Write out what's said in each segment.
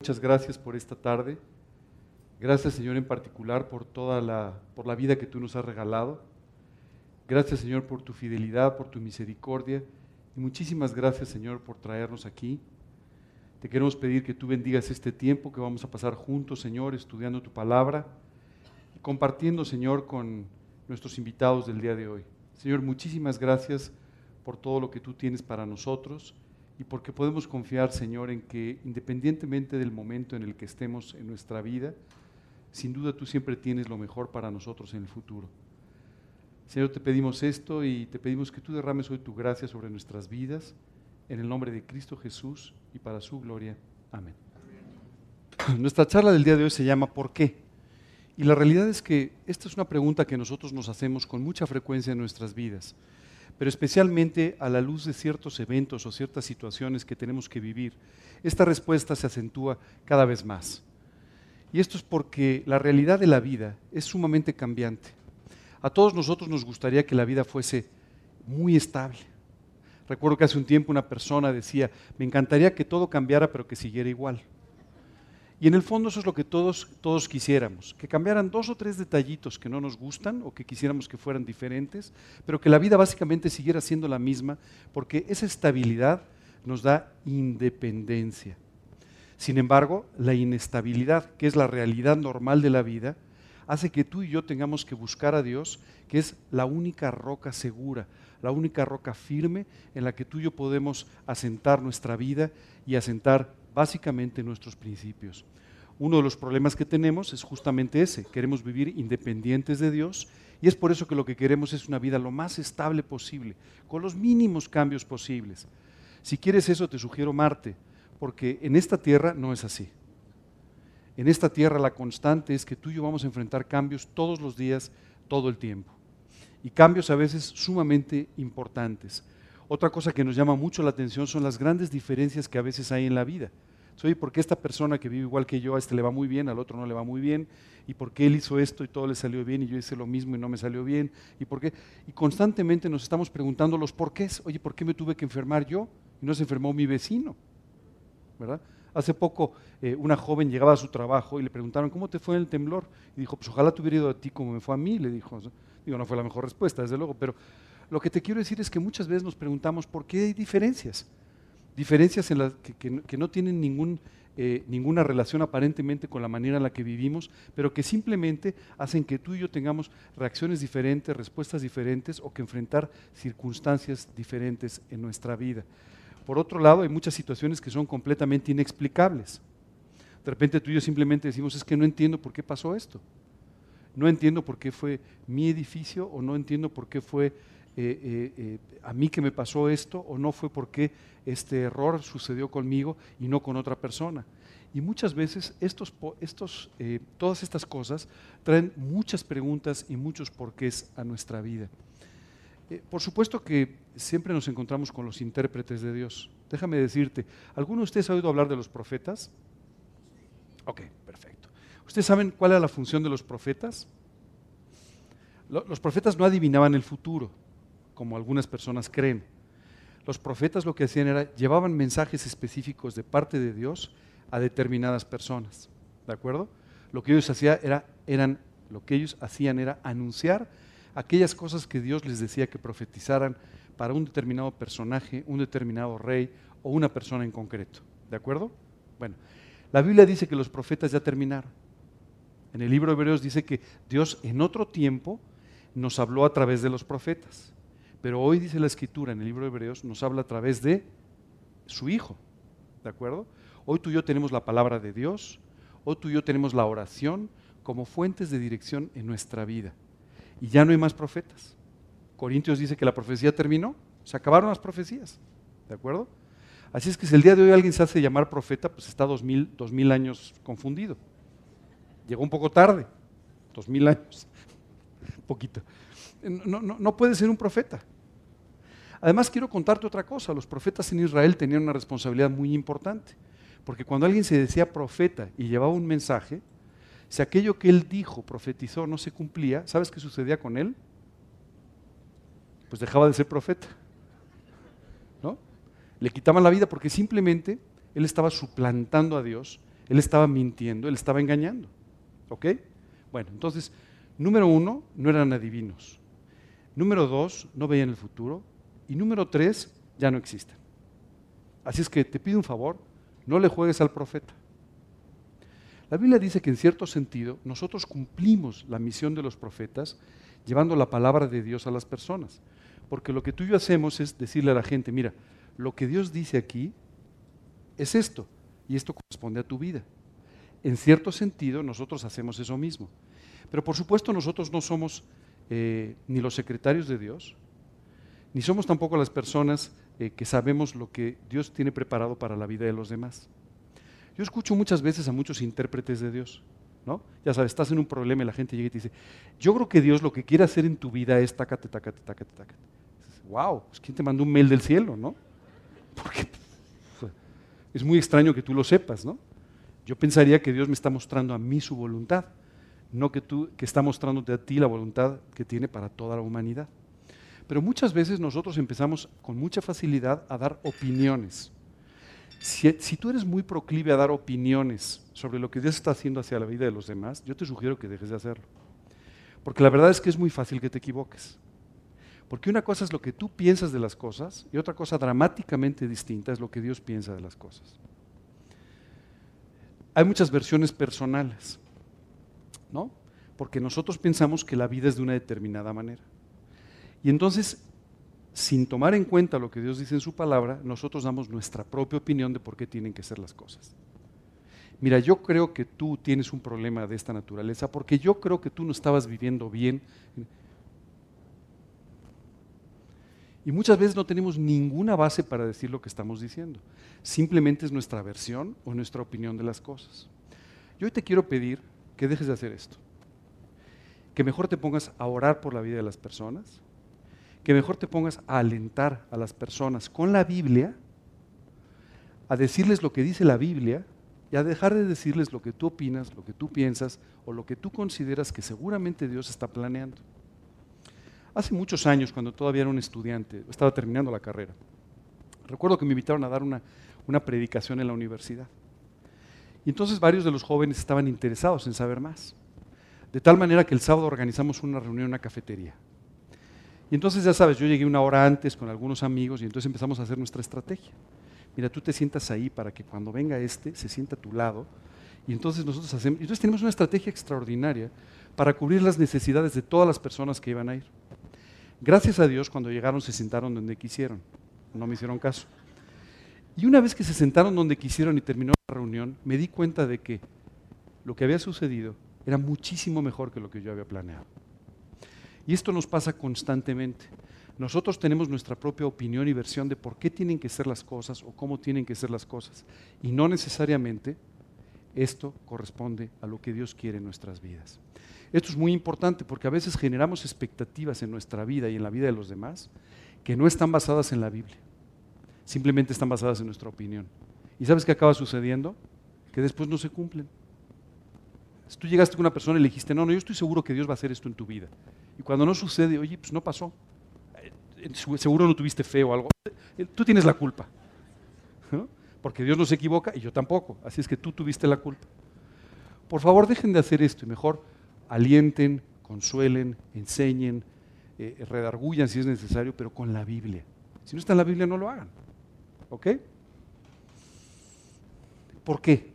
Muchas gracias por esta tarde. Gracias, Señor, en particular por toda la, por la vida que tú nos has regalado. Gracias, Señor, por tu fidelidad, por tu misericordia. Y muchísimas gracias, Señor, por traernos aquí. Te queremos pedir que tú bendigas este tiempo que vamos a pasar juntos, Señor, estudiando tu palabra y compartiendo, Señor, con nuestros invitados del día de hoy. Señor, muchísimas gracias por todo lo que tú tienes para nosotros y porque podemos confiar, Señor, en que independientemente del momento en el que estemos en nuestra vida, sin duda tú siempre tienes lo mejor para nosotros en el futuro. Señor, te pedimos esto y te pedimos que tú derrames hoy tu gracia sobre nuestras vidas, en el nombre de Cristo Jesús y para su gloria. Amén. Nuestra charla del día de hoy se llama ¿Por qué? Y la realidad es que esta es una pregunta que nosotros nos hacemos con mucha frecuencia en nuestras vidas pero especialmente a la luz de ciertos eventos o ciertas situaciones que tenemos que vivir, esta respuesta se acentúa cada vez más. Y esto es porque la realidad de la vida es sumamente cambiante. A todos nosotros nos gustaría que la vida fuese muy estable. Recuerdo que hace un tiempo una persona decía, me encantaría que todo cambiara pero que siguiera igual. Y en el fondo eso es lo que todos, todos quisiéramos, que cambiaran dos o tres detallitos que no nos gustan o que quisiéramos que fueran diferentes, pero que la vida básicamente siguiera siendo la misma, porque esa estabilidad nos da independencia. Sin embargo, la inestabilidad, que es la realidad normal de la vida, hace que tú y yo tengamos que buscar a Dios, que es la única roca segura, la única roca firme en la que tú y yo podemos asentar nuestra vida y asentar básicamente nuestros principios. Uno de los problemas que tenemos es justamente ese, queremos vivir independientes de Dios y es por eso que lo que queremos es una vida lo más estable posible, con los mínimos cambios posibles. Si quieres eso, te sugiero Marte, porque en esta tierra no es así. En esta tierra la constante es que tú y yo vamos a enfrentar cambios todos los días, todo el tiempo. Y cambios a veces sumamente importantes. Otra cosa que nos llama mucho la atención son las grandes diferencias que a veces hay en la vida. Oye, ¿por qué esta persona que vive igual que yo, a este le va muy bien, al otro no le va muy bien? ¿Y por qué él hizo esto y todo le salió bien y yo hice lo mismo y no me salió bien? ¿Y por qué? Y constantemente nos estamos preguntando los porqués. Oye, ¿por qué me tuve que enfermar yo y no se enfermó mi vecino? ¿Verdad? Hace poco eh, una joven llegaba a su trabajo y le preguntaron, ¿cómo te fue el temblor? Y dijo, pues ojalá te hubiera ido a ti como me fue a mí, le dijo. Digo, no fue la mejor respuesta, desde luego, pero lo que te quiero decir es que muchas veces nos preguntamos por qué hay diferencias diferencias que, no tienen eh, ninguna relación aparentemente con la manera en la que vivimos, pero que simplemente hacen que tú y yo tengamos reacciones diferentes, respuestas diferentes o que enfrentar circunstancias diferentes en nuestra vida. Por otro lado, hay muchas situaciones que son completamente inexplicables. De repente tú y yo simplemente decimos, es que no entiendo por qué pasó esto. No entiendo por qué fue mi edificio o no entiendo por qué fue eh, eh, eh, a mí que me pasó esto o no fue porque este error sucedió conmigo y no con otra persona. Y muchas veces estos, estos, todas estas cosas traen muchas preguntas y muchos porqués a nuestra vida. por supuesto que siempre nos encontramos con los intérpretes de Dios. Déjame decirte, ¿alguno de ustedes ha oído hablar de los profetas? Ok, perfecto. ¿Ustedes saben cuál era la función de los profetas? Los profetas no adivinaban el futuro, como algunas personas creen. Los profetas lo que hacían era llevaban mensajes específicos de parte de Dios a determinadas personas. ¿De acuerdo? Lo que ellos hacían era, eran, lo que ellos hacían era anunciar aquellas cosas que Dios les decía que profetizaran para un determinado personaje, un determinado rey o una persona en concreto. ¿De acuerdo? Bueno, la Biblia dice que los profetas ya terminaron. En el libro de Hebreos dice que Dios en otro tiempo nos habló a través de los profetas. Pero hoy dice la escritura en el libro de Hebreos, nos habla a través de su Hijo. ¿De acuerdo? Hoy tú y yo tenemos la palabra de Dios, hoy tú y yo tenemos la oración como fuentes de dirección en nuestra vida. Y ya no hay más profetas. Corintios dice que la profecía terminó, se acabaron las profecías. ¿De acuerdo? Así es que si el día de hoy alguien se hace llamar profeta, pues está dos mil, dos mil años confundido. Llegó un poco tarde, dos mil años, un poquito no, no, puede ser un profeta. Además, quiero contarte otra cosa. Los profetas en Israel tenían una responsabilidad muy importante. Porque cuando alguien se decía profeta y llevaba un mensaje, si aquello que él dijo, profetizó, no se cumplía, ¿sabes qué sucedía con él? Pues dejaba de ser profeta. ¿No? Le quitaban la vida porque simplemente él estaba suplantando a Dios Él estaba mintiendo, él estaba engañando. ¿Ok? Bueno, entonces, número uno, no eran adivinos. Número dos, no veían el futuro. Y número tres, ya no existen. Así es que te pido un favor, no le juegues al profeta. La Biblia dice que en cierto sentido nosotros cumplimos la misión de los profetas llevando la palabra de Dios a las personas. Porque lo que tú y yo hacemos es decirle a la gente, mira, lo que Dios dice aquí es esto, y esto corresponde a tu vida. En cierto sentido, nosotros hacemos eso mismo. Pero por supuesto nosotros no somos eh, ni los secretarios de Dios, ni somos tampoco las personas eh, que sabemos lo que Dios tiene preparado para la vida de los demás. Yo escucho muchas veces a muchos intérpretes de Dios, ¿no? Ya sabes, estás en un problema y la gente llega y te dice, yo creo que Dios lo que quiere hacer en tu vida es tacate, tacate, tacate, tacate. Wow, pues ¿quién te mandó un mail del cielo, no? Porque es muy extraño que tú lo sepas, ¿no? Yo pensaría que Dios me está mostrando a mí su voluntad, no que tú que está mostrándote a ti la voluntad que tiene para toda la humanidad. Pero muchas veces nosotros empezamos con mucha facilidad a dar opiniones. Si, si, tú eres muy proclive a dar opiniones sobre lo que Dios está haciendo hacia la vida de los demás, yo te sugiero que dejes de hacerlo. Porque la verdad es que es muy fácil que te equivoques. Porque una cosa es lo que tú piensas de las cosas y otra cosa dramáticamente distinta es lo que Dios piensa de las cosas. Hay muchas versiones personales, ¿no? Porque nosotros pensamos que la vida es de una determinada manera. Y entonces, sin tomar en cuenta lo que Dios dice en su palabra, nosotros damos nuestra propia opinión de por qué tienen que ser las cosas. Mira, yo creo que tú tienes un problema de esta naturaleza porque yo creo que tú no estabas viviendo bien. Y muchas veces no tenemos ninguna base para decir lo que estamos diciendo. Simplemente es nuestra versión o nuestra opinión de las cosas. Yo hoy te quiero pedir que dejes de hacer esto. Que mejor te pongas a orar por la vida de las personas, que mejor te pongas a alentar a las personas con la Biblia, a decirles lo que dice la Biblia y a dejar de decirles lo que tú opinas, lo que tú piensas o lo que tú consideras que seguramente Dios está planeando. Hace muchos años, cuando todavía era un estudiante, estaba terminando la carrera, recuerdo que me invitaron a dar una, una predicación en la universidad. Entonces varios de los jóvenes estaban interesados en saber más. De tal manera que el sábado organizamos una reunión en una cafetería. Y entonces ya sabes, yo llegué una hora antes con algunos amigos y entonces empezamos a hacer nuestra estrategia. Mira, tú te sientas ahí para que cuando venga este se sienta a tu lado. Y entonces nosotros hacemos, entonces tenemos una estrategia extraordinaria para cubrir las necesidades de todas las personas que iban a ir. Gracias a Dios, cuando llegaron se sentaron donde quisieron. No me hicieron caso. Y una vez que se sentaron donde quisieron y terminó la reunión, me di cuenta de que lo que había sucedido era muchísimo mejor que lo que yo había planeado. Y esto nos pasa constantemente. Nosotros tenemos nuestra propia opinión y versión de por qué tienen que ser las cosas o cómo tienen que ser las cosas. Y no necesariamente esto corresponde a lo que Dios quiere en nuestras vidas. Esto es muy importante porque a veces generamos expectativas en nuestra vida y en la vida de los demás que no están basadas en la Biblia. Simplemente están basadas en nuestra opinión. ¿Y sabes qué acaba sucediendo? Que después no se cumplen. Si tú llegaste con una persona y le dijiste, no, no, yo estoy seguro que Dios va a hacer esto en tu vida. Y cuando no sucede, oye, pues no pasó. Eh, seguro no tuviste fe o algo. Eh, tú tienes la culpa. Porque Dios no se equivoca y yo tampoco. Así es que tú tuviste la culpa. Por favor, dejen de hacer esto y mejor alienten, consuelen, enseñen, eh, si es necesario, pero con la Biblia. Si no está en la Biblia, no lo hagan. ¿Ok? ¿Por qué?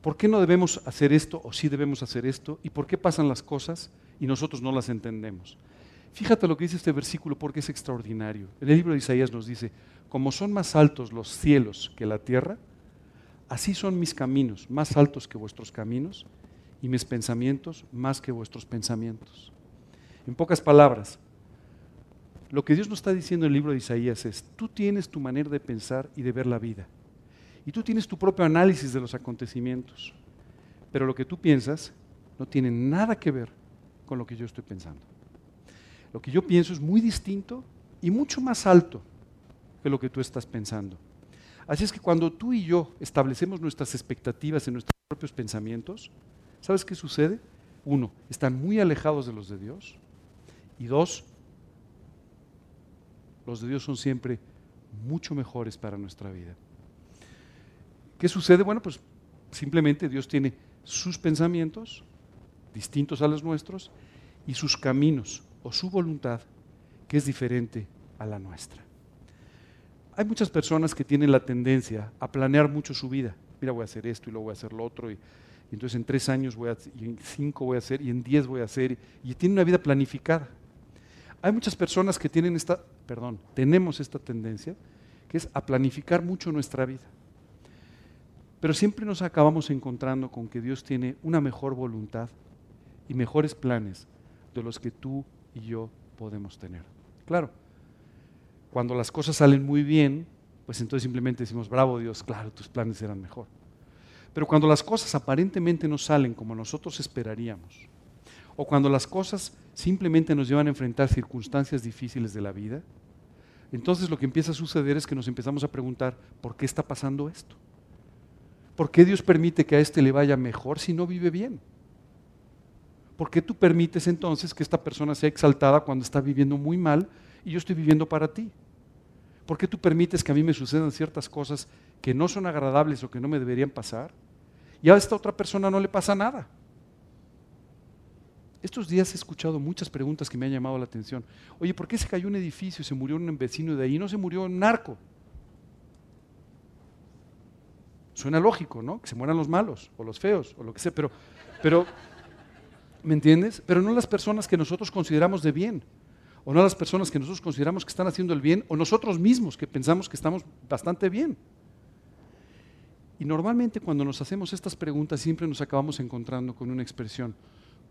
¿Por qué no debemos hacer esto o sí debemos hacer esto? ¿Y por qué pasan las cosas y nosotros no las entendemos? Fíjate lo que dice este versículo porque es extraordinario. En el libro de Isaías nos dice, como son más altos los cielos que la tierra, así son mis caminos, más altos que vuestros caminos, y mis pensamientos más que vuestros pensamientos. En pocas palabras, lo que Dios nos está diciendo en el libro de Isaías es, tú tienes tu manera de pensar y de ver la vida. Y tú tienes tu propio análisis de los acontecimientos. Pero lo que tú piensas no tiene nada que ver con lo que yo estoy pensando. Lo que yo pienso es muy distinto y mucho más alto que lo que tú estás pensando. Así es que cuando tú y yo establecemos nuestras expectativas en nuestros propios pensamientos, ¿sabes qué sucede? Uno, están muy alejados de los de Dios. Y dos, los de Dios son siempre mucho mejores para nuestra vida. ¿Qué sucede? Bueno, pues simplemente Dios tiene sus pensamientos, distintos a los nuestros, y sus caminos o su voluntad, que es diferente a la nuestra. Hay muchas personas que tienen la tendencia a planear mucho su vida. Mira, voy a hacer esto y luego voy a hacer lo otro, y, entonces en tres años voy a, y en cinco voy a hacer, y en diez voy a hacer, y, y tienen una vida planificada. Hay muchas personas que tienen esta, perdón, tenemos esta tendencia, que es a planificar mucho nuestra vida. Pero siempre nos acabamos encontrando con que Dios tiene una mejor voluntad y mejores planes de los que tú y yo podemos tener. Claro, cuando las cosas salen muy bien, pues entonces simplemente decimos, bravo Dios, claro, tus planes eran mejor. Pero cuando las cosas aparentemente no salen como nosotros esperaríamos, o cuando las cosas simplemente nos llevan a enfrentar circunstancias difíciles de la vida, entonces lo que empieza a suceder es que nos empezamos a preguntar, ¿por qué está pasando esto? ¿Por qué Dios permite que a este le vaya mejor si no vive bien? ¿Por qué tú permites entonces que esta persona sea exaltada cuando está viviendo muy mal y yo estoy viviendo para ti? ¿Por qué tú permites que a mí me sucedan ciertas cosas que no son agradables o que no me deberían pasar? Y a esta otra persona no le pasa nada. Estos días he escuchado muchas preguntas que me han llamado la atención. Oye, ¿por qué se cayó un edificio y se murió un vecino de ahí? No se murió un narco. Suena lógico, ¿no? Que se mueran los malos o los feos o lo que sea, pero, pero, ¿me entiendes? Pero no las personas que nosotros consideramos de bien, o no las personas que nosotros consideramos que están haciendo el bien, o nosotros mismos que pensamos que estamos bastante bien. Y normalmente cuando nos hacemos estas preguntas siempre nos acabamos encontrando con una expresión,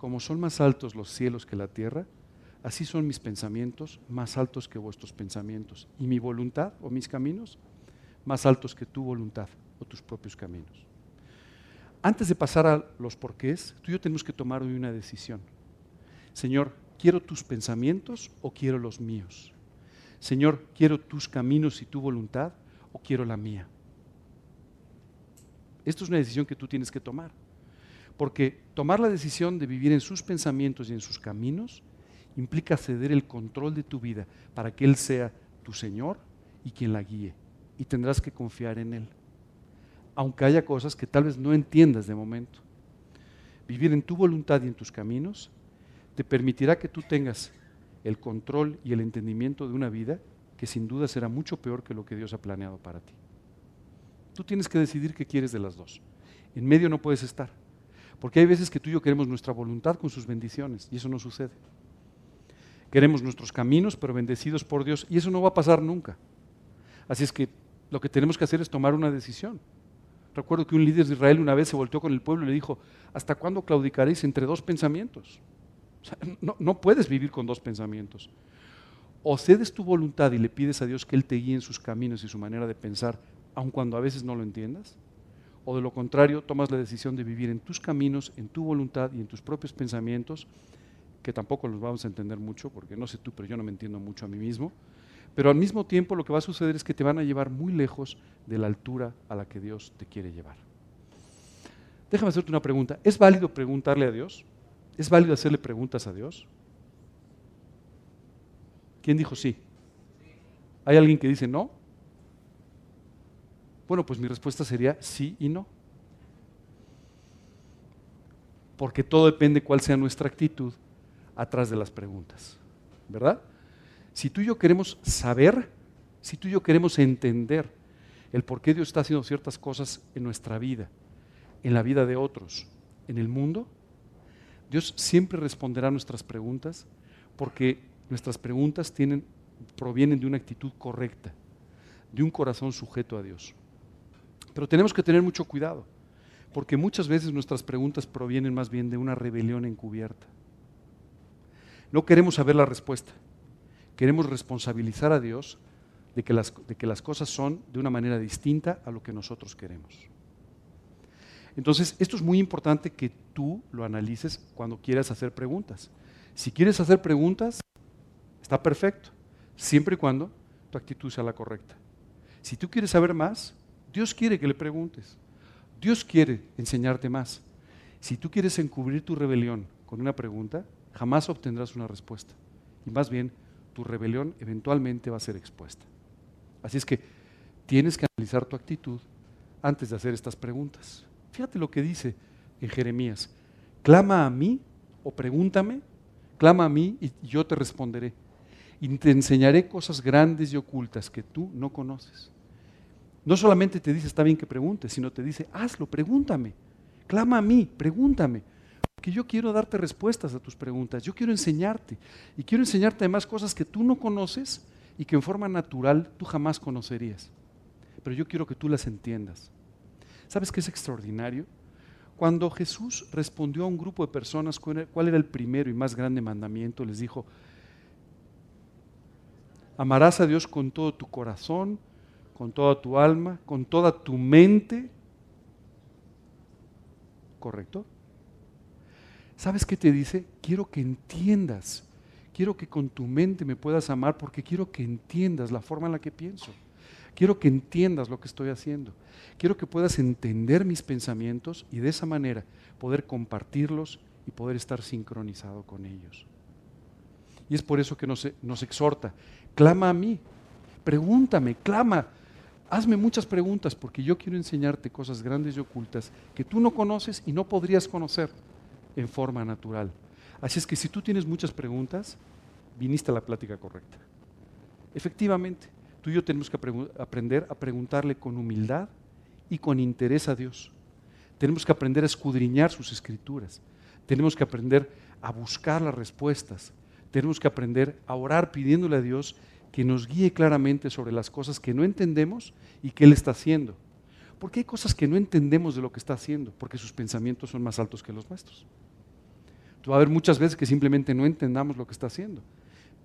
como son más altos los cielos que la tierra, así son mis pensamientos más altos que vuestros pensamientos, y mi voluntad o mis caminos más altos que tu voluntad o tus propios caminos. Antes de pasar a los porqués, tú y yo tenemos que tomar hoy una decisión. Señor, ¿quiero tus pensamientos o quiero los míos? Señor, ¿quiero tus caminos y tu voluntad o quiero la mía? Esto es una decisión que tú tienes que tomar. Porque tomar la decisión de vivir en sus pensamientos y en sus caminos implica ceder el control de tu vida para que Él sea tu Señor y quien la guíe. Y tendrás que confiar en Él aunque haya cosas que tal vez no entiendas de momento. Vivir en tu voluntad y en tus caminos te permitirá que tú tengas el control y el entendimiento de una vida que sin duda será mucho peor que lo que Dios ha planeado para ti. Tú tienes que decidir qué quieres de las dos. En medio no puedes estar. Porque hay veces que tú y yo queremos nuestra voluntad con sus bendiciones y eso no sucede. Queremos nuestros caminos pero bendecidos por Dios y eso no va a pasar nunca. Así es que lo que tenemos que hacer es tomar una decisión. Recuerdo que un líder de Israel una vez se volteó con el pueblo y le dijo, ¿hasta cuándo claudicaréis entre dos pensamientos? no, no puedes vivir con dos pensamientos. O cedes tu voluntad y le pides a Dios que Él te guíe en sus caminos y su manera de pensar, aun cuando a veces no lo entiendas. O de lo contrario, tomas la decisión de vivir en tus caminos, en tu voluntad y en tus propios pensamientos, que tampoco los vamos a entender mucho, porque no sé tú, pero yo no me entiendo mucho a mí mismo. Pero al mismo tiempo lo que va a suceder es que te van a llevar muy lejos de la altura a la que Dios te quiere llevar. Déjame hacerte una pregunta. ¿Es válido preguntarle a Dios? ¿Es válido hacerle preguntas a Dios? ¿Quién dijo sí? ¿Hay alguien que dice no? Bueno, pues mi respuesta sería sí y no. Porque todo depende cuál sea nuestra actitud atrás de las preguntas. ¿Verdad? Si tú y yo queremos saber, si tú y yo queremos entender el por qué Dios está haciendo ciertas cosas en nuestra vida, en la vida de otros, en el mundo, Dios siempre responderá a nuestras preguntas porque nuestras preguntas provienen de una actitud correcta, de un corazón sujeto a Dios. Pero tenemos que tener mucho cuidado, porque muchas veces nuestras preguntas provienen más bien de una rebelión encubierta. No queremos saber la respuesta, queremos responsabilizar a Dios de que, las, de que las cosas son de una manera distinta a lo que nosotros queremos. Entonces, esto es muy importante que tú lo analices cuando quieras hacer preguntas. Si quieres hacer preguntas, está perfecto, siempre y cuando tu actitud sea la correcta. Si tú quieres saber más, Dios quiere que le preguntes. Dios quiere enseñarte más. Si tú quieres encubrir tu rebelión con una pregunta, jamás obtendrás una respuesta. Y más bien, tu rebelión eventualmente va a ser expuesta. Así es que tienes que analizar tu actitud antes de hacer estas preguntas. Fíjate lo que dice en Jeremías. Clama a mí o pregúntame, clama a mí y yo te responderé. Y te enseñaré cosas grandes y ocultas que tú no conoces. No solamente te dice, está bien que preguntes, sino te dice, hazlo, pregúntame. Clama a mí, pregúntame. Porque yo quiero darte respuestas a tus preguntas. Yo quiero enseñarte. Y quiero enseñarte además cosas que tú no conoces y que en forma natural tú jamás conocerías. Pero yo quiero que tú las entiendas. ¿Sabes qué es extraordinario? Cuando Jesús respondió a un grupo de personas cuál era el primero y más grande mandamiento, les dijo, amarás a Dios con todo tu corazón, con toda tu alma, con toda tu mente. ¿Correcto? ¿Sabes qué te dice? Quiero que entiendas, quiero que con tu mente me puedas amar porque quiero que entiendas la forma en la que pienso. Quiero que entiendas lo que estoy haciendo. Quiero que puedas entender mis pensamientos y de esa manera poder compartirlos y poder estar sincronizado con ellos. Y es por eso que nos, nos exhorta, clama a mí, pregúntame, clama, hazme muchas preguntas porque yo quiero enseñarte cosas grandes y ocultas que tú no conoces y no podrías conocer en forma natural. Así es que si tú tienes muchas preguntas, viniste a la plática correcta. Efectivamente, tú y yo tenemos que aprender a preguntarle con humildad y con interés a Dios. Tenemos que aprender a escudriñar sus escrituras. Tenemos que aprender a buscar las respuestas. Tenemos que aprender a orar pidiéndole a Dios que nos guíe claramente sobre las cosas que no entendemos y que Él está haciendo. Porque hay cosas que no entendemos de lo que está haciendo, porque sus pensamientos son más altos que los nuestros. Va a haber muchas veces que simplemente no entendamos lo que está haciendo.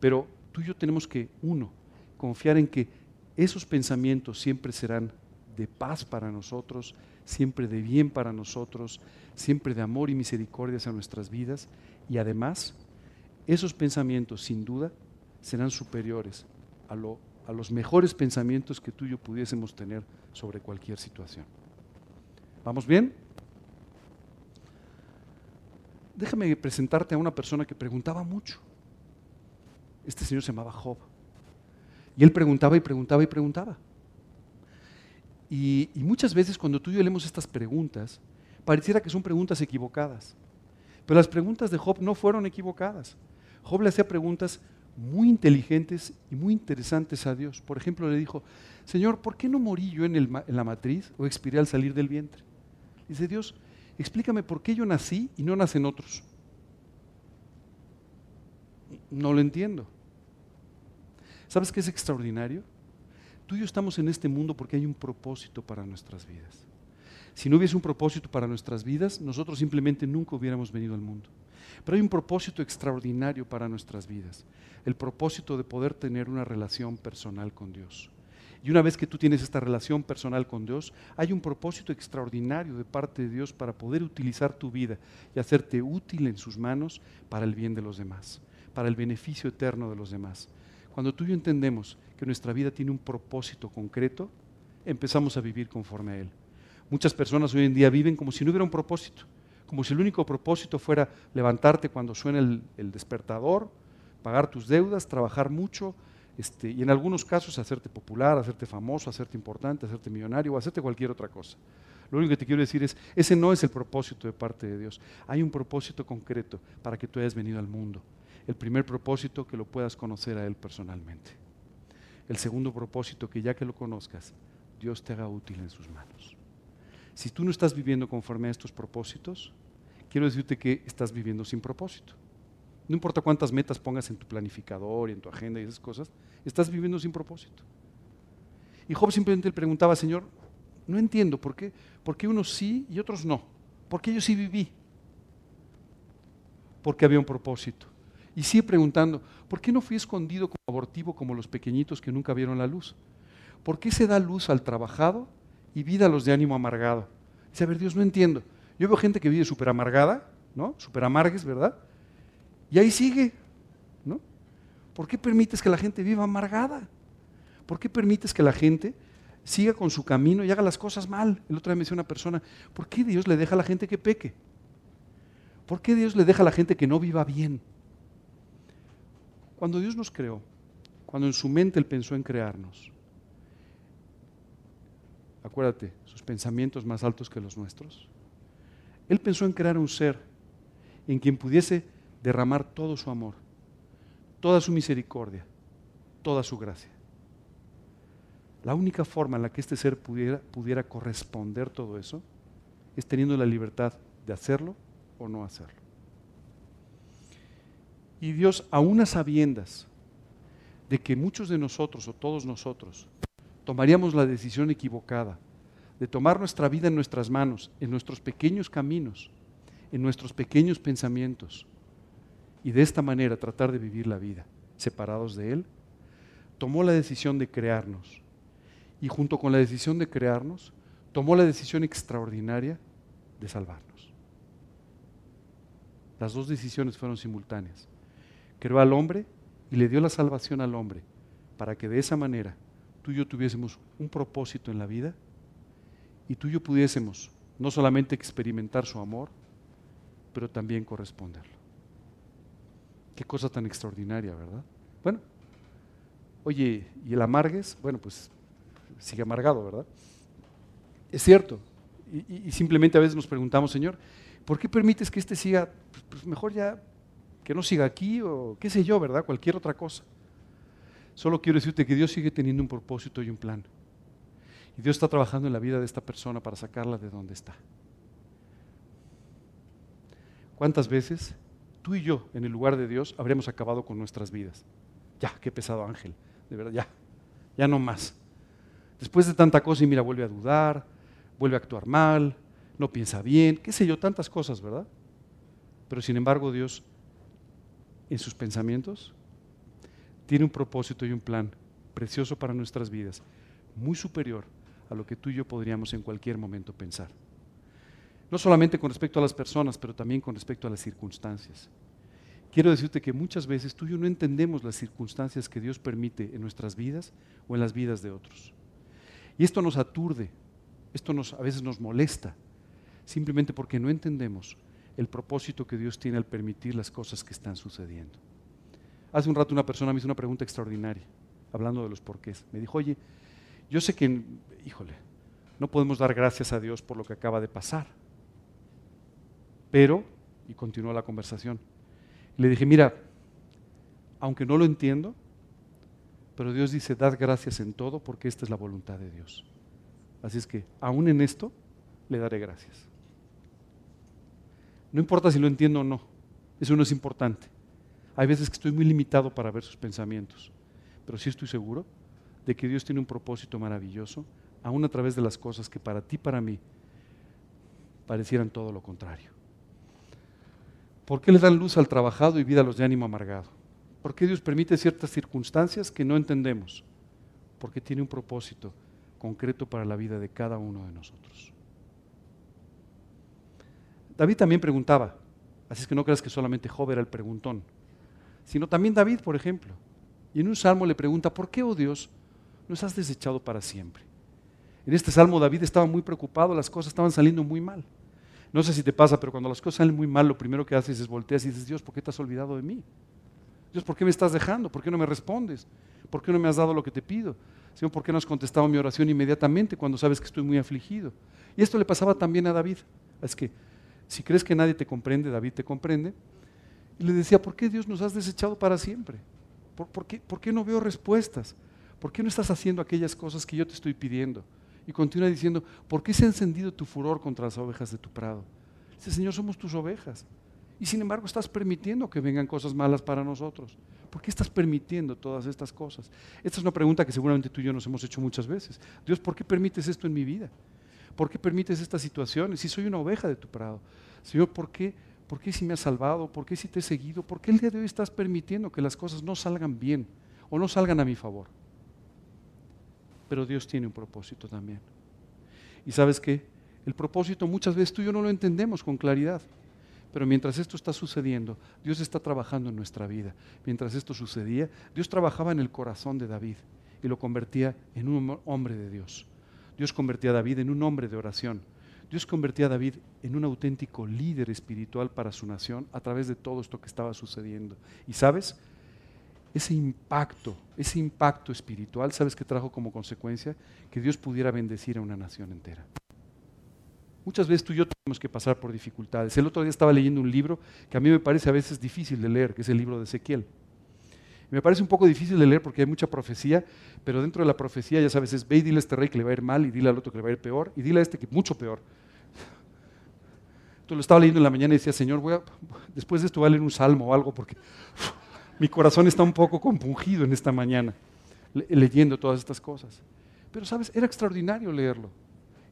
Pero tú y yo tenemos que, uno, confiar en que esos pensamientos siempre serán de paz para nosotros, siempre de bien para nosotros, siempre de amor y misericordia hacia nuestras vidas. Y además, esos pensamientos sin duda serán superiores a, los mejores pensamientos que tú y yo pudiésemos tener sobre cualquier situación. ¿Vamos bien? Déjame presentarte a una persona que preguntaba mucho. Este señor se llamaba Job. Y él preguntaba y preguntaba y preguntaba. Y, y, muchas veces cuando tú y yo leemos estas preguntas, pareciera que son preguntas equivocadas. Pero las preguntas de Job no fueron equivocadas. Job le hacía preguntas muy inteligentes y muy interesantes a Dios. Por ejemplo, le dijo, Señor, ¿por qué no morí yo en, la matriz o expiré al salir del vientre? Dice Dios, explícame por qué yo nací y no nacen otros. No lo entiendo. ¿Sabes qué es extraordinario? Tú y yo estamos en este mundo porque hay un propósito para nuestras vidas. Si no hubiese un propósito para nuestras vidas, nosotros simplemente nunca hubiéramos venido al mundo. Pero hay un propósito extraordinario para nuestras vidas, el propósito de poder tener una relación personal con Dios. Y una vez que tú tienes esta relación personal con Dios, hay un propósito extraordinario de parte de Dios para poder utilizar tu vida y hacerte útil en sus manos para el bien de los demás, para el beneficio eterno de los demás. Cuando tú y yo entendemos que nuestra vida tiene un propósito concreto, empezamos a vivir conforme a Él. Muchas personas hoy en día viven como si no hubiera un propósito como si el único propósito fuera levantarte cuando suena el, despertador, pagar tus deudas, trabajar mucho, este, y en algunos casos hacerte popular, hacerte famoso, hacerte importante, hacerte millonario o hacerte cualquier otra cosa. Lo único que te quiero decir es, ese no es el propósito de parte de Dios. Hay un propósito concreto para que tú hayas venido al mundo. El primer propósito, que lo puedas conocer a Él personalmente. El segundo propósito, que ya que lo conozcas, Dios te haga útil en sus manos. Si tú no estás viviendo conforme a estos propósitos, quiero decirte que estás viviendo sin propósito. No importa cuántas metas pongas en tu planificador y en tu agenda y esas cosas, estás viviendo sin propósito. Y Job simplemente le preguntaba, Señor, no entiendo por qué, por qué unos sí y otros no. ¿Por qué yo sí viví? Porque había un propósito. Y sigue preguntando, ¿por qué no fui escondido como abortivo como los pequeñitos que nunca vieron la luz? ¿Por qué se da luz al trabajado y vida a los de ánimo amargado. Dice, a ver, Dios, no entiendo. Yo veo gente que vive súper amargada, ¿no? Súper amargues, ¿verdad? Y ahí sigue, ¿no? ¿Por qué permites que la gente viva amargada? ¿Por qué permites que la gente siga con su camino y haga las cosas mal? El otro día me decía una persona, ¿por qué Dios le deja a la gente que peque? ¿Por qué Dios le deja a la gente que no viva bien? Cuando Dios nos creó, cuando en su mente Él pensó en crearnos, acuérdate, sus pensamientos más altos que los nuestros. Él pensó en crear un ser en quien pudiese derramar todo su amor, toda su misericordia, toda su gracia. La única forma en la que este ser pudiera, pudiera corresponder todo eso es teniendo la libertad de hacerlo o no hacerlo. Y Dios, aún a sabiendas de que muchos de nosotros o todos nosotros tomaríamos la decisión equivocada de tomar nuestra vida en nuestras manos, en nuestros pequeños caminos, en nuestros pequeños pensamientos, y de esta manera tratar de vivir la vida separados de Él, tomó la decisión de crearnos. Y junto con la decisión de crearnos, tomó la decisión extraordinaria de salvarnos. Las dos decisiones fueron simultáneas. Creó al hombre y le dio la salvación al hombre para que de esa manera tú y yo tuviésemos un propósito en la vida y tú y yo pudiésemos no solamente experimentar su amor, pero también corresponderlo. Qué cosa tan extraordinaria, ¿verdad? Bueno, oye, ¿y el amargues? Bueno, pues sigue amargado, ¿verdad? Es cierto. Y, simplemente a veces nos preguntamos, Señor, ¿por qué permites que este siga? Pues, pues, mejor ya que no siga aquí o qué sé yo, ¿verdad? Cualquier otra cosa. Solo quiero decirte que Dios sigue teniendo un propósito y un plan. Y Dios está trabajando en la vida de esta persona para sacarla de donde está. ¿Cuántas veces tú y yo en el lugar de Dios habríamos acabado con nuestras vidas? Ya, qué pesado ángel, de verdad, ya, ya no más. Después de tanta cosa y mira, vuelve a dudar, vuelve a actuar mal, no piensa bien, qué sé yo, tantas cosas, ¿verdad? Pero sin embargo Dios, en sus pensamientos, tiene un propósito y un plan precioso para nuestras vidas, muy superior a lo que tú y yo podríamos en cualquier momento pensar. No solamente con respecto a las personas, pero también con respecto a las circunstancias. Quiero decirte que muchas veces tú y yo no entendemos las circunstancias que Dios permite en nuestras vidas o en las vidas de otros. Y esto nos aturde, esto nos, a veces nos molesta, simplemente porque no entendemos el propósito que Dios tiene al permitir las cosas que están sucediendo. Hace un rato una persona me hizo una pregunta extraordinaria, hablando de los porqués. Me dijo, oye, yo sé que, híjole, no podemos dar gracias a Dios por lo que acaba de pasar. Pero, y continuó la conversación, le dije, mira, aunque no lo entiendo, pero Dios dice, dad gracias en todo porque esta es la voluntad de Dios. Así es que, aún en esto, le daré gracias. No importa si lo entiendo o no, eso no es importante. Hay veces que estoy muy limitado para ver sus pensamientos, pero sí estoy seguro de que Dios tiene un propósito maravilloso, aún a través de las cosas que para ti, para mí, parecieran todo lo contrario. ¿Por qué le dan luz al trabajado y vida a los de ánimo amargado? ¿Por qué Dios permite ciertas circunstancias que no entendemos? Porque tiene un propósito concreto para la vida de cada uno de nosotros. David también preguntaba, así es que no creas que solamente Job era el preguntón, sino también David, por ejemplo. Y en un salmo le pregunta, ¿por qué, oh Dios, nos has desechado para siempre. En este salmo David estaba muy preocupado, las cosas estaban saliendo muy mal. No sé si te pasa, pero cuando las cosas salen muy mal, lo primero que haces es volteas y dices, Dios, ¿por qué te has olvidado de mí? Dios, ¿por qué me estás dejando? ¿Por qué no me respondes? ¿Por qué no me has dado lo que te pido? Señor, ¿por qué no has contestado mi oración inmediatamente cuando sabes que estoy muy afligido? Y esto le pasaba también a David. Es que si crees que nadie te comprende, David te comprende. Y le decía, ¿por qué Dios nos has desechado para siempre? ¿Por, qué, ¿Por, qué, no veo respuestas? ¿por qué no estás haciendo aquellas cosas que yo te estoy pidiendo? Y continúa diciendo, ¿por qué se ha encendido tu furor contra las ovejas de tu prado? Dice, Señor, somos tus ovejas. Y sin embargo estás permitiendo que vengan cosas malas para nosotros. ¿Por qué estás permitiendo todas estas cosas? Esta es una pregunta que seguramente tú y yo nos hemos hecho muchas veces. Dios, ¿por qué permites esto en mi vida? ¿Por qué permites estas situaciones? Si soy una oveja de tu prado. Señor, ¿por qué, ¿por qué si me has salvado? ¿Por qué si te he seguido? ¿Por qué el día de hoy estás permitiendo que las cosas no salgan bien o no salgan a mi favor? pero Dios tiene un propósito también. Y sabes qué? El propósito muchas veces tú y yo no lo entendemos con claridad. Pero mientras esto está sucediendo, Dios está trabajando en nuestra vida. Mientras esto sucedía, Dios trabajaba en el corazón de David y lo convertía en un hombre de Dios. Dios convertía a David en un hombre de oración. Dios convertía a David en un auténtico líder espiritual para su nación a través de todo esto que estaba sucediendo. Y sabes, ese impacto, ese impacto espiritual, ¿sabes qué trajo como consecuencia? Que Dios pudiera bendecir a una nación entera. Muchas veces tú y yo tenemos que pasar por dificultades. El otro día estaba leyendo un libro que a mí me parece a veces difícil de leer, que es el libro de Ezequiel. Me parece un poco difícil de leer porque hay mucha profecía, pero dentro de la profecía, ya sabes, es ve y dile a este rey que le va a ir mal, y dile al otro que le va a ir peor, y dile a este que mucho peor. Entonces lo estaba leyendo en la mañana y decía, Señor, voy después de esto voy a leer un salmo o algo, porque mi corazón está un poco compungido en esta mañana, leyendo todas estas cosas. Pero, ¿sabes? Era extraordinario leerlo.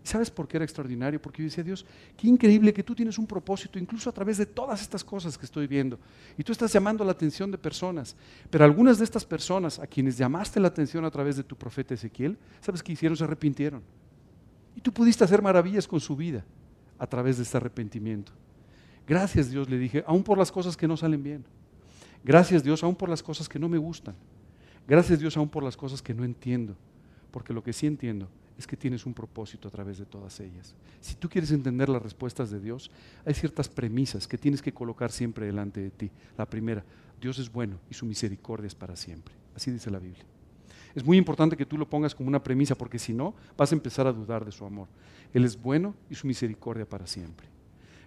¿Sabes por qué era extraordinario? Porque yo decía, Dios, qué increíble que tú tienes un propósito, incluso a través de todas estas cosas que estoy viendo. Y tú estás llamando la atención de personas. Pero algunas de estas personas a quienes llamaste la atención a través de tu profeta Ezequiel, ¿sabes qué hicieron? Se arrepintieron. Y tú pudiste hacer maravillas con su vida a través de este arrepentimiento. Gracias Dios, le dije, aún por las cosas que no salen bien. Gracias Dios, aún por las cosas que no me gustan. Gracias Dios, aún por las cosas que no entiendo. Porque lo que sí entiendo es que tienes un propósito a través de todas ellas. Si tú quieres entender las respuestas de Dios, hay ciertas premisas que tienes que colocar siempre delante de ti. La primera, Dios es bueno y su misericordia es para siempre. Así dice la Biblia. Es muy importante que tú lo pongas como una premisa porque si no, vas a empezar a dudar de su amor. Él es bueno y su misericordia para siempre.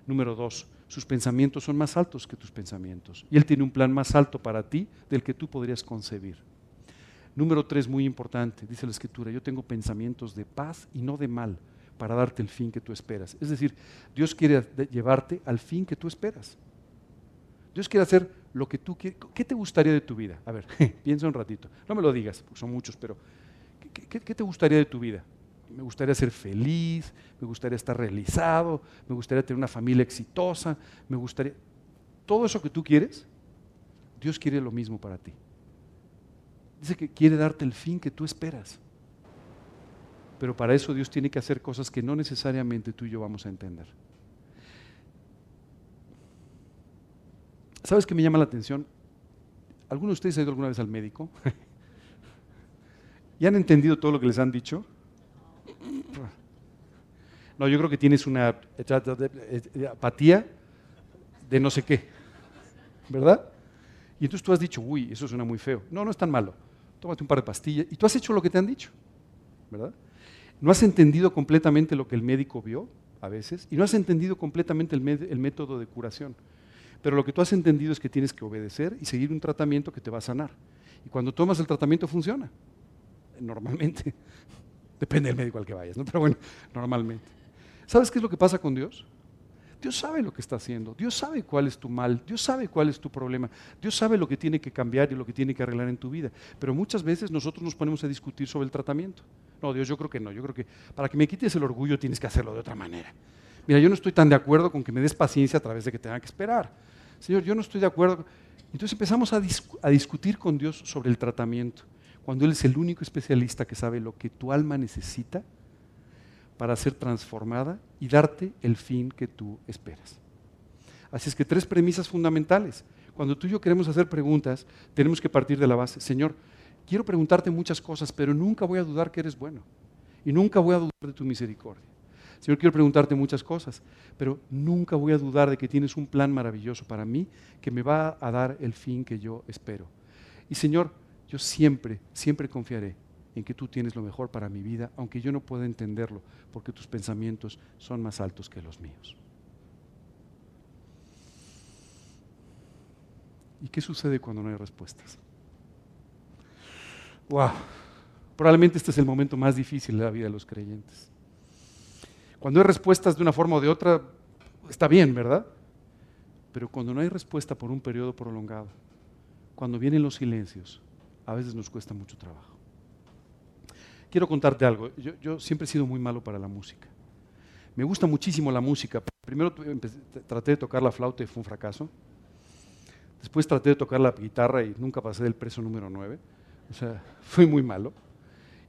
Número dos, sus pensamientos son más altos que tus pensamientos. Y Él tiene un plan más alto para ti del que tú podrías concebir. Número tres, muy importante, dice la escritura, yo tengo pensamientos de paz y no de mal para darte el fin que tú esperas. Es decir, Dios quiere llevarte al fin que tú esperas. Dios quiere hacer lo que tú quieres. ¿Qué te gustaría de tu vida? A ver, piensa un ratito. No me lo digas, porque son muchos, pero ¿qué, qué te gustaría de tu vida? Me gustaría ser feliz, me gustaría estar realizado, me gustaría tener una familia exitosa, me gustaría... Todo eso que tú quieres, Dios quiere lo mismo para ti. Dice que quiere darte el fin que tú esperas. Pero para eso Dios tiene que hacer cosas que no necesariamente tú y yo vamos a entender. ¿Sabes qué me llama la atención? ¿Alguno de ustedes ha ido alguna vez al médico? ¿Y han entendido todo lo que les han dicho? No, yo creo que tienes una apatía de no sé qué, ¿verdad? Y entonces tú has dicho, uy, eso suena muy feo. No, no es tan malo tómate un par de pastillas, y tú has hecho lo que te han dicho, ¿verdad? No has entendido completamente lo que el médico vio a veces, y no has entendido completamente el, método de curación. Pero lo que tú has entendido es que tienes que obedecer y seguir un tratamiento que te va a sanar. Y cuando tomas el tratamiento funciona, normalmente. Depende del médico al que vayas, ¿no? Pero bueno, normalmente. ¿Sabes qué es lo que pasa con Dios? Dios sabe lo que está haciendo, Dios sabe cuál es tu mal, Dios sabe cuál es tu problema, Dios sabe lo que tiene que cambiar y lo que tiene que arreglar en tu vida. Pero muchas veces nosotros nos ponemos a discutir sobre el tratamiento. No, Dios, yo creo que no, yo creo que para que me quites el orgullo tienes que hacerlo de otra manera. Mira, yo no estoy tan de acuerdo con que me des paciencia a través de que tenga que esperar. Señor, yo no estoy de acuerdo. Entonces empezamos a, a discutir con Dios sobre el tratamiento, cuando Él es el único especialista que sabe lo que tu alma necesita para ser transformada y darte el fin que tú esperas. Así es que tres premisas fundamentales. Cuando tú y yo queremos hacer preguntas, tenemos que partir de la base. Señor, quiero preguntarte muchas cosas, pero nunca voy a dudar que eres bueno. Y nunca voy a dudar de tu misericordia. Señor, quiero preguntarte muchas cosas, pero nunca voy a dudar de que tienes un plan maravilloso para mí que me va a dar el fin que yo espero. Y Señor, yo siempre, siempre confiaré en que tú tienes lo mejor para mi vida, aunque yo no pueda entenderlo, porque tus pensamientos son más altos que los míos. ¿Y qué sucede cuando no hay respuestas? Wow. Probablemente este es el momento más difícil de la vida de los creyentes. Cuando hay respuestas de una forma o de otra, está bien, ¿verdad? Pero cuando no hay respuesta por un periodo prolongado, cuando vienen los silencios, a veces nos cuesta mucho trabajo quiero contarte algo. Yo, siempre he sido muy malo para la música. Me gusta muchísimo la música. Primero traté de tocar la flauta y fue un fracaso. Después traté de tocar la guitarra y nunca pasé del preso número 9. O sea, fui muy malo.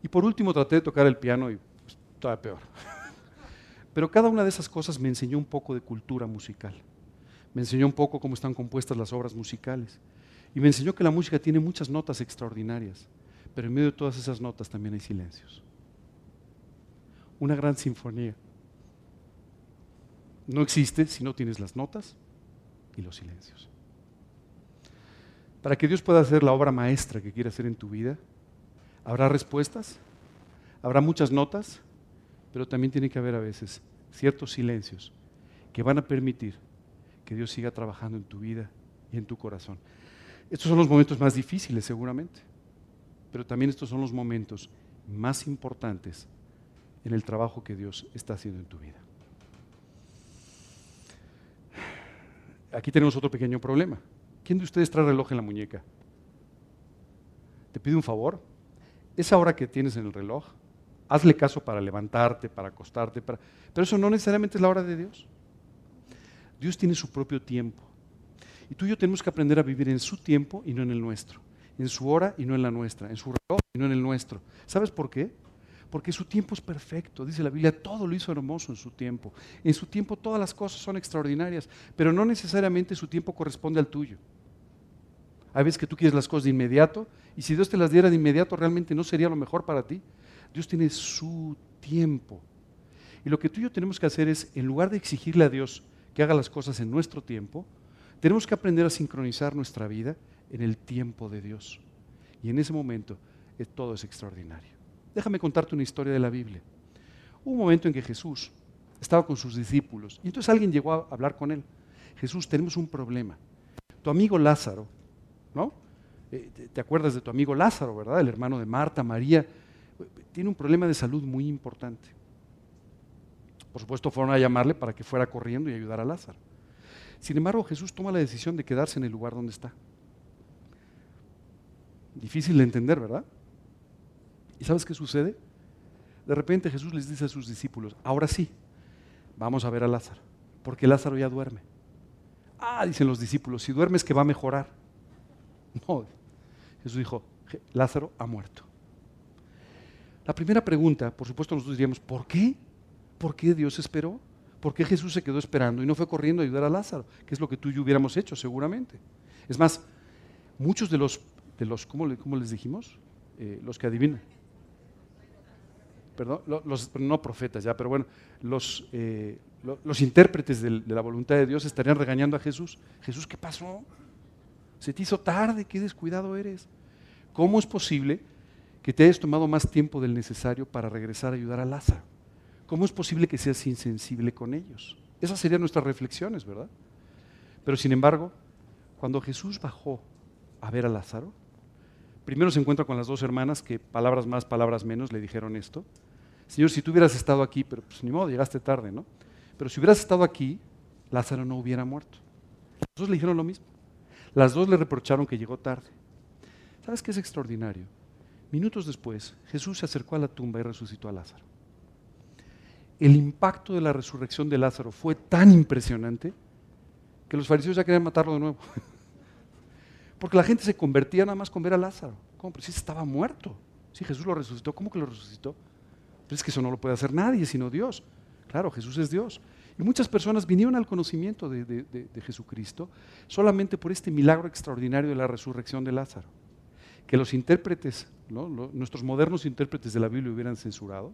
Y por último traté de tocar el piano y pues, todavía peor. Pero cada una de esas cosas me enseñó un poco de cultura musical. Me enseñó un poco cómo están compuestas las obras musicales. Y me enseñó que la música tiene muchas notas extraordinarias. Pero en medio de todas esas notas también hay silencios. Una gran sinfonía. No existe si no tienes las notas y los silencios. Para que Dios pueda hacer la obra maestra que quiere hacer en tu vida, habrá respuestas, habrá muchas notas, pero también tiene que haber a veces ciertos silencios que van a permitir que Dios siga trabajando en tu vida y en tu corazón. Estos son los momentos más difíciles seguramente, pero también estos son los momentos más importantes en el trabajo que Dios está haciendo en tu vida. Aquí tenemos otro pequeño problema. ¿Quién de ustedes trae reloj en la muñeca? Te pido un favor. Esa hora que tienes en el reloj, hazle caso para levantarte, para acostarte, para... pero eso no necesariamente es la hora de Dios. Dios tiene su propio tiempo. Y tú y yo tenemos que aprender a vivir en su tiempo y no en el nuestro. En su hora y no en la nuestra. En su reloj y no en el nuestro. ¿Sabes por qué? Porque su tiempo es perfecto. Dice la Biblia, todo lo hizo hermoso en su tiempo. En su tiempo todas las cosas son extraordinarias, pero no necesariamente su tiempo corresponde al tuyo. Hay veces que tú quieres las cosas de inmediato y si Dios te las diera de inmediato realmente no sería lo mejor para ti. Dios tiene su tiempo. Y lo que tú y yo tenemos que hacer es, en lugar de exigirle a Dios que haga las cosas en nuestro tiempo, tenemos que aprender a sincronizar nuestra vida en el tiempo de Dios. Y en ese momento todo es extraordinario. Déjame contarte una historia de la Biblia. Hubo un momento en que Jesús estaba con sus discípulos y entonces alguien llegó a hablar con él. Jesús, tenemos un problema. Tu amigo Lázaro, ¿no? Eh, ¿Te acuerdas de tu amigo Lázaro, verdad? El hermano de Marta, María. Tiene un problema de salud muy importante. Por supuesto, fueron a llamarle para que fuera corriendo y ayudara a Lázaro. Sin embargo, Jesús toma la decisión de quedarse en el lugar donde está. Difícil de entender, ¿verdad? ¿Y sabes qué sucede? De repente Jesús les dice a sus discípulos, ahora sí, vamos a ver a Lázaro, porque Lázaro ya duerme. Ah, dicen los discípulos, si duermes que va a mejorar. No, Jesús dijo, Lázaro ha muerto. La primera pregunta, por supuesto nosotros diríamos, ¿por qué? ¿Por qué Dios esperó? ¿Por qué Jesús se quedó esperando y no fue corriendo a ayudar a Lázaro? Que es lo que tú y yo hubiéramos hecho seguramente. Es más, muchos de los, de los ¿cómo, les dijimos? Eh, los que adivinan. Perdón, los, no profetas ya, pero bueno, los, eh, los intérpretes de, de la voluntad de Dios estarían regañando a Jesús. Jesús, ¿qué pasó? Se te hizo tarde, qué descuidado eres. ¿Cómo es posible que te hayas tomado más tiempo del necesario para regresar a ayudar a Lázaro? ¿Cómo es posible que seas insensible con ellos? Esas serían nuestras reflexiones, ¿verdad? Pero sin embargo, cuando Jesús bajó a ver a Lázaro, primero se encuentra con las dos hermanas que palabras más, palabras menos le dijeron esto. Señor, si tú hubieras estado aquí, pero pues ni modo, llegaste tarde, ¿no? Pero si hubieras estado aquí, Lázaro no hubiera muerto. Las dos le dijeron lo mismo. Las dos le reprocharon que llegó tarde. ¿Sabes qué es extraordinario? Minutos después, Jesús se acercó a la tumba y resucitó a Lázaro el impacto de la resurrección de Lázaro fue tan impresionante que los fariseos ya querían matarlo de nuevo. Porque la gente se convertía nada más con ver a Lázaro. ¿Cómo? Pero si estaba muerto. Si Jesús lo resucitó, ¿cómo que lo resucitó? Pero es que eso no lo puede hacer nadie sino Dios. Claro, Jesús es Dios. Y muchas personas vinieron al conocimiento de, Jesucristo solamente por este milagro extraordinario de la resurrección de Lázaro. Que los intérpretes, nuestros modernos intérpretes de la Biblia hubieran censurado,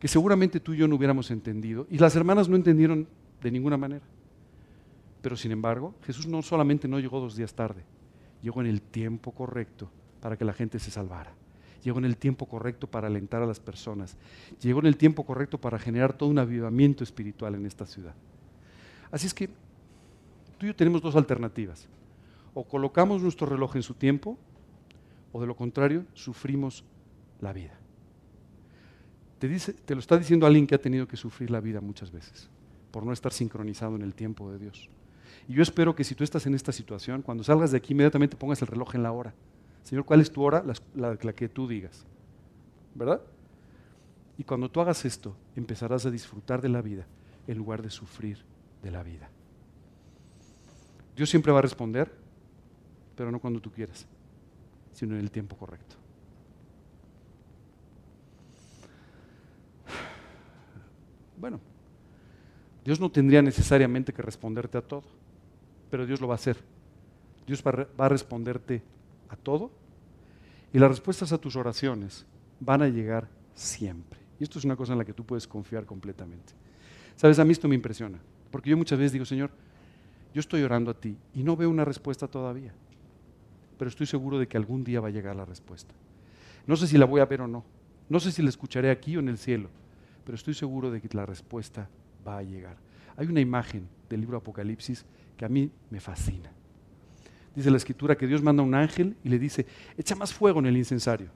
que seguramente tú y yo no hubiéramos entendido. Y las hermanas no entendieron de ninguna manera. Pero sin embargo, Jesús no solamente no llegó dos días tarde, llegó en el tiempo correcto para que la gente se salvara. Llegó en el tiempo correcto para alentar a las personas. Llegó en el tiempo correcto para generar todo un avivamiento espiritual en esta ciudad. Así es que tú y yo tenemos dos alternativas. O colocamos nuestro reloj en su tiempo, o de lo contrario, sufrimos la vida. Te, lo está diciendo alguien que ha tenido que sufrir la vida muchas veces por no estar sincronizado en el tiempo de Dios. Y yo espero que si tú estás en esta situación, cuando salgas de aquí, inmediatamente pongas el reloj en la hora. Señor, ¿cuál es tu hora? La, que tú digas. ¿Verdad? Y cuando tú hagas esto, empezarás a disfrutar de la vida en lugar de sufrir de la vida. Dios siempre va a responder, pero no cuando tú quieras, sino en el tiempo correcto. Bueno, Dios no tendría necesariamente que responderte a todo, pero Dios lo va a hacer. Dios va a responderte a todo y las respuestas a tus oraciones van a llegar siempre. Y esto es una cosa en la que tú puedes confiar completamente. Sabes, a mí esto me impresiona, porque yo muchas veces digo, Señor, yo estoy orando a ti y no veo una respuesta todavía. pero estoy seguro de que algún día va a llegar la respuesta. No sé si la voy a ver o no. No sé si la escucharé aquí o en el cielo, pero estoy seguro de que la respuesta va a llegar. Hay una imagen del libro Apocalipsis que a mí me fascina. Dice la escritura que Dios manda a un ángel y le dice, echa más fuego en el incensario,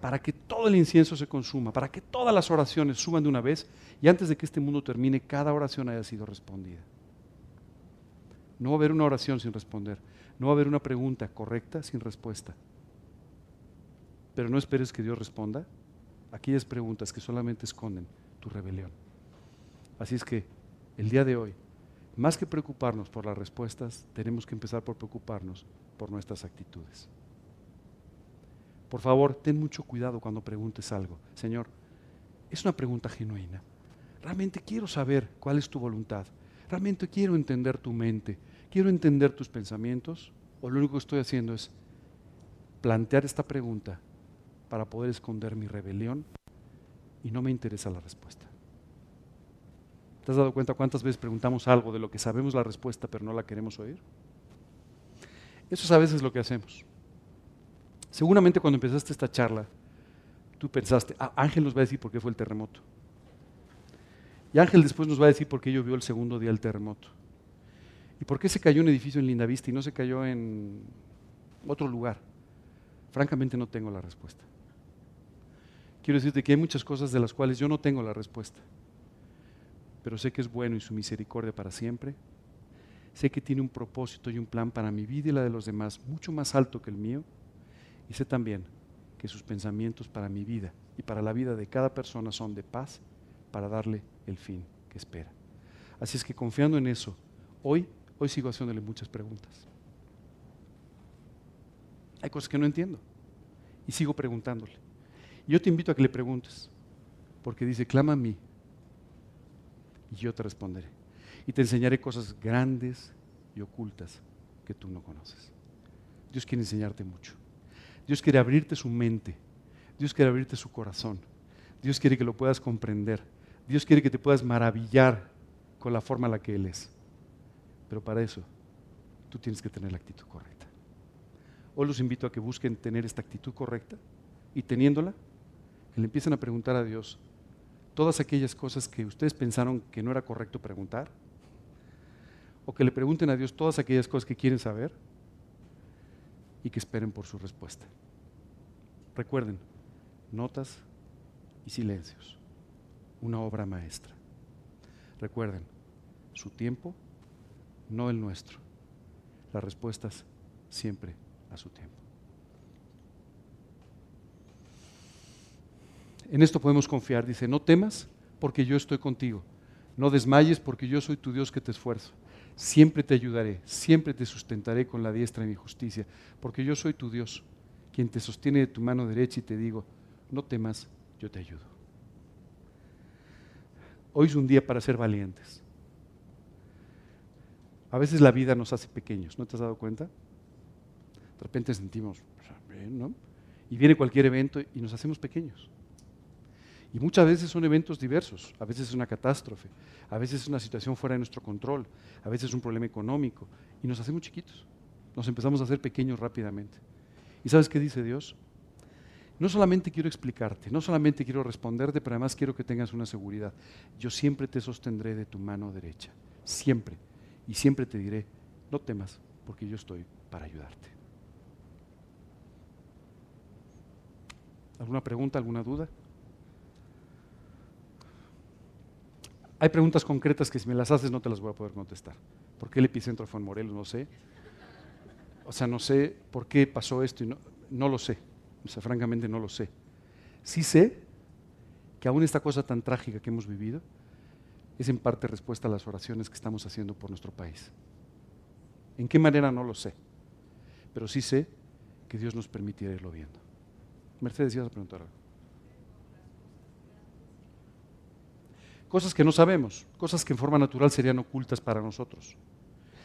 para que todo el incienso se consuma, para que todas las oraciones suban de una vez y antes de que este mundo termine, cada oración haya sido respondida. No va a haber una oración sin responder, no va a haber una pregunta correcta sin respuesta. Pero no esperes que Dios responda aquellas preguntas que solamente esconden tu rebelión. Así es que el día de hoy, más que preocuparnos por las respuestas, tenemos que empezar por preocuparnos por nuestras actitudes. Por favor, ten mucho cuidado cuando preguntes algo. Señor, es una pregunta genuina. Realmente quiero saber cuál es tu voluntad. Realmente quiero entender tu mente. Quiero entender tus pensamientos. O lo único que estoy haciendo es plantear esta pregunta para poder esconder mi rebelión y no me interesa la respuesta. ¿Te has dado cuenta cuántas veces preguntamos algo de lo que sabemos la respuesta pero no la queremos oír? Eso es a veces lo que hacemos. Seguramente cuando empezaste esta charla, tú pensaste, ah, Ángel nos va a decir por qué fue el terremoto. Y Ángel después nos va a decir por qué llovió el segundo día del terremoto. ¿Y por qué se cayó un edificio en Lindavista y no se cayó en otro lugar? Francamente no tengo la respuesta. Quiero decirte que hay muchas cosas de las cuales yo no tengo la respuesta, pero sé que es bueno y su misericordia para siempre. Sé que tiene un propósito y un plan para mi vida y la de los demás mucho más alto que el mío. Y sé también que sus pensamientos para mi vida y para la vida de cada persona son de paz para darle el fin que espera. Así es que confiando en eso, hoy, hoy sigo haciéndole muchas preguntas. Hay cosas que no entiendo y sigo preguntándole. yo te invito a que le preguntes, porque dice, clama a mí y yo te responderé. Y te enseñaré cosas grandes y ocultas que tú no conoces. Dios quiere enseñarte mucho. Dios quiere abrirte su mente. Dios quiere abrirte su corazón. Dios quiere que lo puedas comprender. Dios quiere que te puedas maravillar con la forma en la que Él es. Pero para eso, tú tienes que tener la actitud correcta. Hoy los invito a que busquen tener esta actitud correcta y teniéndola, que le empiecen a preguntar a Dios todas aquellas cosas que ustedes pensaron que no era correcto preguntar, o que le pregunten a Dios todas aquellas cosas que quieren saber y que esperen por su respuesta. Recuerden, notas y silencios, una obra maestra. Recuerden, su tiempo, no el nuestro. Las respuestas siempre a su tiempo. En esto podemos confiar. Dice, no temas porque yo estoy contigo. No desmayes porque yo soy tu Dios que te esfuerzo. Siempre te ayudaré, siempre te sustentaré con la diestra de mi justicia, porque yo soy tu Dios, quien te sostiene de tu mano derecha y te digo, no temas, yo te ayudo. Hoy es un día para ser valientes. A veces la vida nos hace pequeños, ¿no te has dado cuenta? de repente sentimos, ¿no? Y viene cualquier evento y nos hacemos pequeños. Y muchas veces son eventos diversos, a veces es una catástrofe, a veces es una situación fuera de nuestro control, a veces es un problema económico, y nos hacemos chiquitos, nos empezamos a hacer pequeños rápidamente. ¿Y sabes qué dice Dios? No solamente quiero explicarte, no solamente quiero responderte, pero además quiero que tengas una seguridad. Yo siempre te sostendré de tu mano derecha, siempre. Y siempre te diré, no temas, porque yo estoy para ayudarte. ¿Alguna pregunta, alguna duda? Hay preguntas concretas que si me las haces no te las voy a poder contestar. ¿Por qué el epicentro fue en Morelos? No sé. O sea, no sé por qué pasó esto y no, no lo sé. O sea, francamente no lo sé. Sí sé que aún esta cosa tan trágica que hemos vivido es en parte respuesta a las oraciones que estamos haciendo por nuestro país. ¿En qué manera? No lo sé. Pero sí sé que Dios nos permitirá irlo viendo. Mercedes, ibas a preguntar algo. Cosas que no sabemos, cosas que en forma natural serían ocultas para nosotros.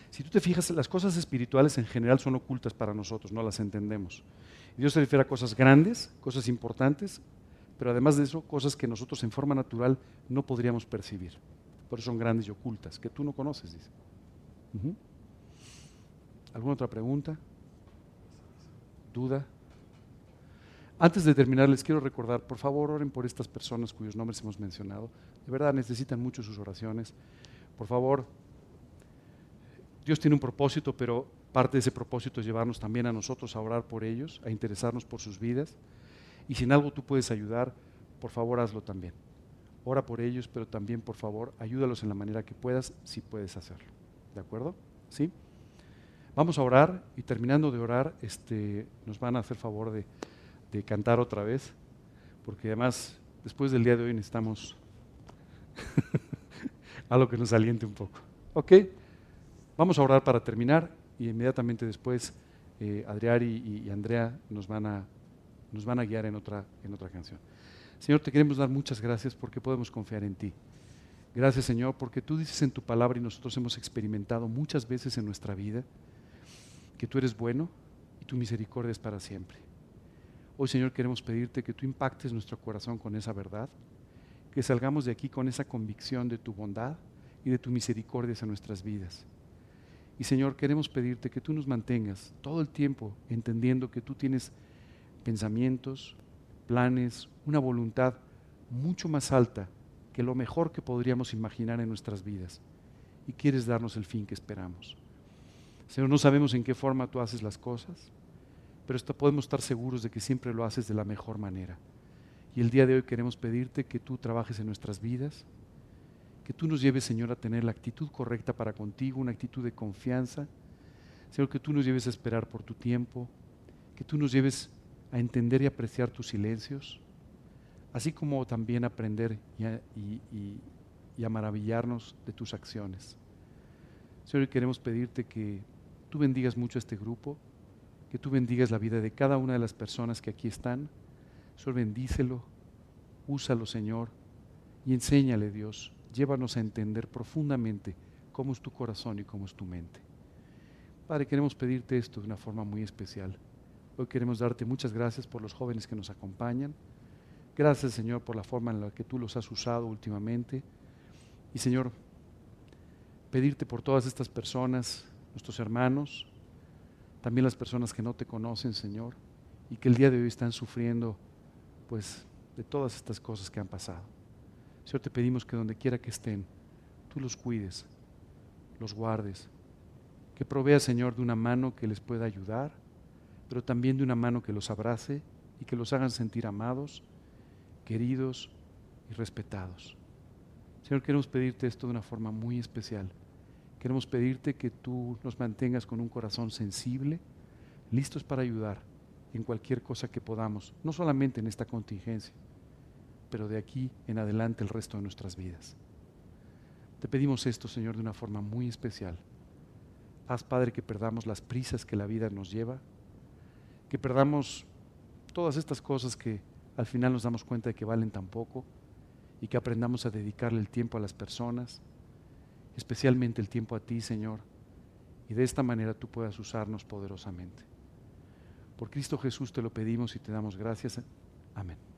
Si tú te fijas, las cosas espirituales en general son ocultas para nosotros, no las entendemos. Dios se refiere a cosas grandes, cosas importantes, pero además de eso, cosas que nosotros en forma natural no podríamos percibir. Por eso son grandes y ocultas, que tú no conoces, dice. ¿Alguna otra pregunta? duda. Antes de terminar, les quiero recordar, por favor, oren por estas personas cuyos nombres hemos mencionado. De verdad necesitan mucho sus oraciones. Por favor, Dios tiene un propósito, pero parte de ese propósito es llevarnos también a nosotros a orar por ellos, a interesarnos por sus vidas. Y si en algo tú puedes ayudar, por favor hazlo también. Ora por ellos, pero también, por favor, ayúdalos en la manera que puedas, si puedes hacerlo. ¿De acuerdo? ¿Sí? Vamos a orar y terminando de orar, este, nos van a hacer favor de, de cantar otra vez, porque además, después del día de hoy necesitamos algo que nos aliente un poco. ¿Ok? Vamos a orar para terminar y inmediatamente después eh, Adriari y, Andrea nos van a, nos van a guiar en otra, en otra canción. Señor, te queremos dar muchas gracias porque podemos confiar en ti. Gracias, Señor, porque tú dices en tu palabra y nosotros hemos experimentado muchas veces en nuestra vida que tú eres bueno y tu misericordia es para siempre. Hoy, Señor, queremos pedirte que tú impactes nuestro corazón con esa verdad, que salgamos de aquí con esa convicción de tu bondad y de tu misericordia en nuestras vidas. Y Señor, queremos pedirte que tú nos mantengas todo el tiempo entendiendo que tú tienes pensamientos, planes, una voluntad mucho más alta que lo mejor que podríamos imaginar en nuestras vidas. Y quieres darnos el fin que esperamos. Señor, no sabemos en qué forma tú haces las cosas, pero podemos estar seguros de que siempre lo haces de la mejor manera. Y el día de hoy queremos pedirte que tú trabajes en nuestras vidas, que tú nos lleves, Señor, a tener la actitud correcta para contigo, una actitud de confianza. Señor, que tú nos lleves a esperar por tu tiempo, que tú nos lleves a entender y apreciar tus silencios, así como también aprender y a, maravillarnos de tus acciones. Señor, queremos pedirte que tú bendigas mucho a este grupo, que tú bendigas la vida de cada una de las personas que aquí están. Señor, bendícelo, úsalo, Señor, y enséñale, Dios, llévanos a entender profundamente cómo es tu corazón y cómo es tu mente. Padre, queremos pedirte esto de una forma muy especial. Hoy queremos darte muchas gracias por los jóvenes que nos acompañan. Gracias, Señor, por la forma en la que tú los has usado últimamente. Y, Señor, pedirte por todas estas personas, nuestros hermanos, también las personas que no te conocen, Señor, y que el día de hoy están sufriendo, pues, de todas estas cosas que han pasado. Señor, te pedimos que donde quiera que estén, tú los cuides, los guardes, que proveas, Señor, de una mano que les pueda ayudar pero también de una mano que los abrace y que los hagan sentir amados, queridos y respetados. Señor, queremos pedirte esto de una forma muy especial. Queremos pedirte que tú nos mantengas con un corazón sensible, listos para ayudar en cualquier cosa que podamos, no solamente en esta contingencia, pero de aquí en adelante el resto de nuestras vidas. Te pedimos esto, Señor, de una forma muy especial. Haz, Padre, que perdamos las prisas que la vida nos lleva que perdamos todas estas cosas que al final nos damos cuenta de que valen tan poco y que aprendamos a dedicarle el tiempo a las personas, especialmente el tiempo a ti, Señor, y de esta manera tú puedas usarnos poderosamente. Por Cristo Jesús te lo pedimos y te damos gracias. Amén.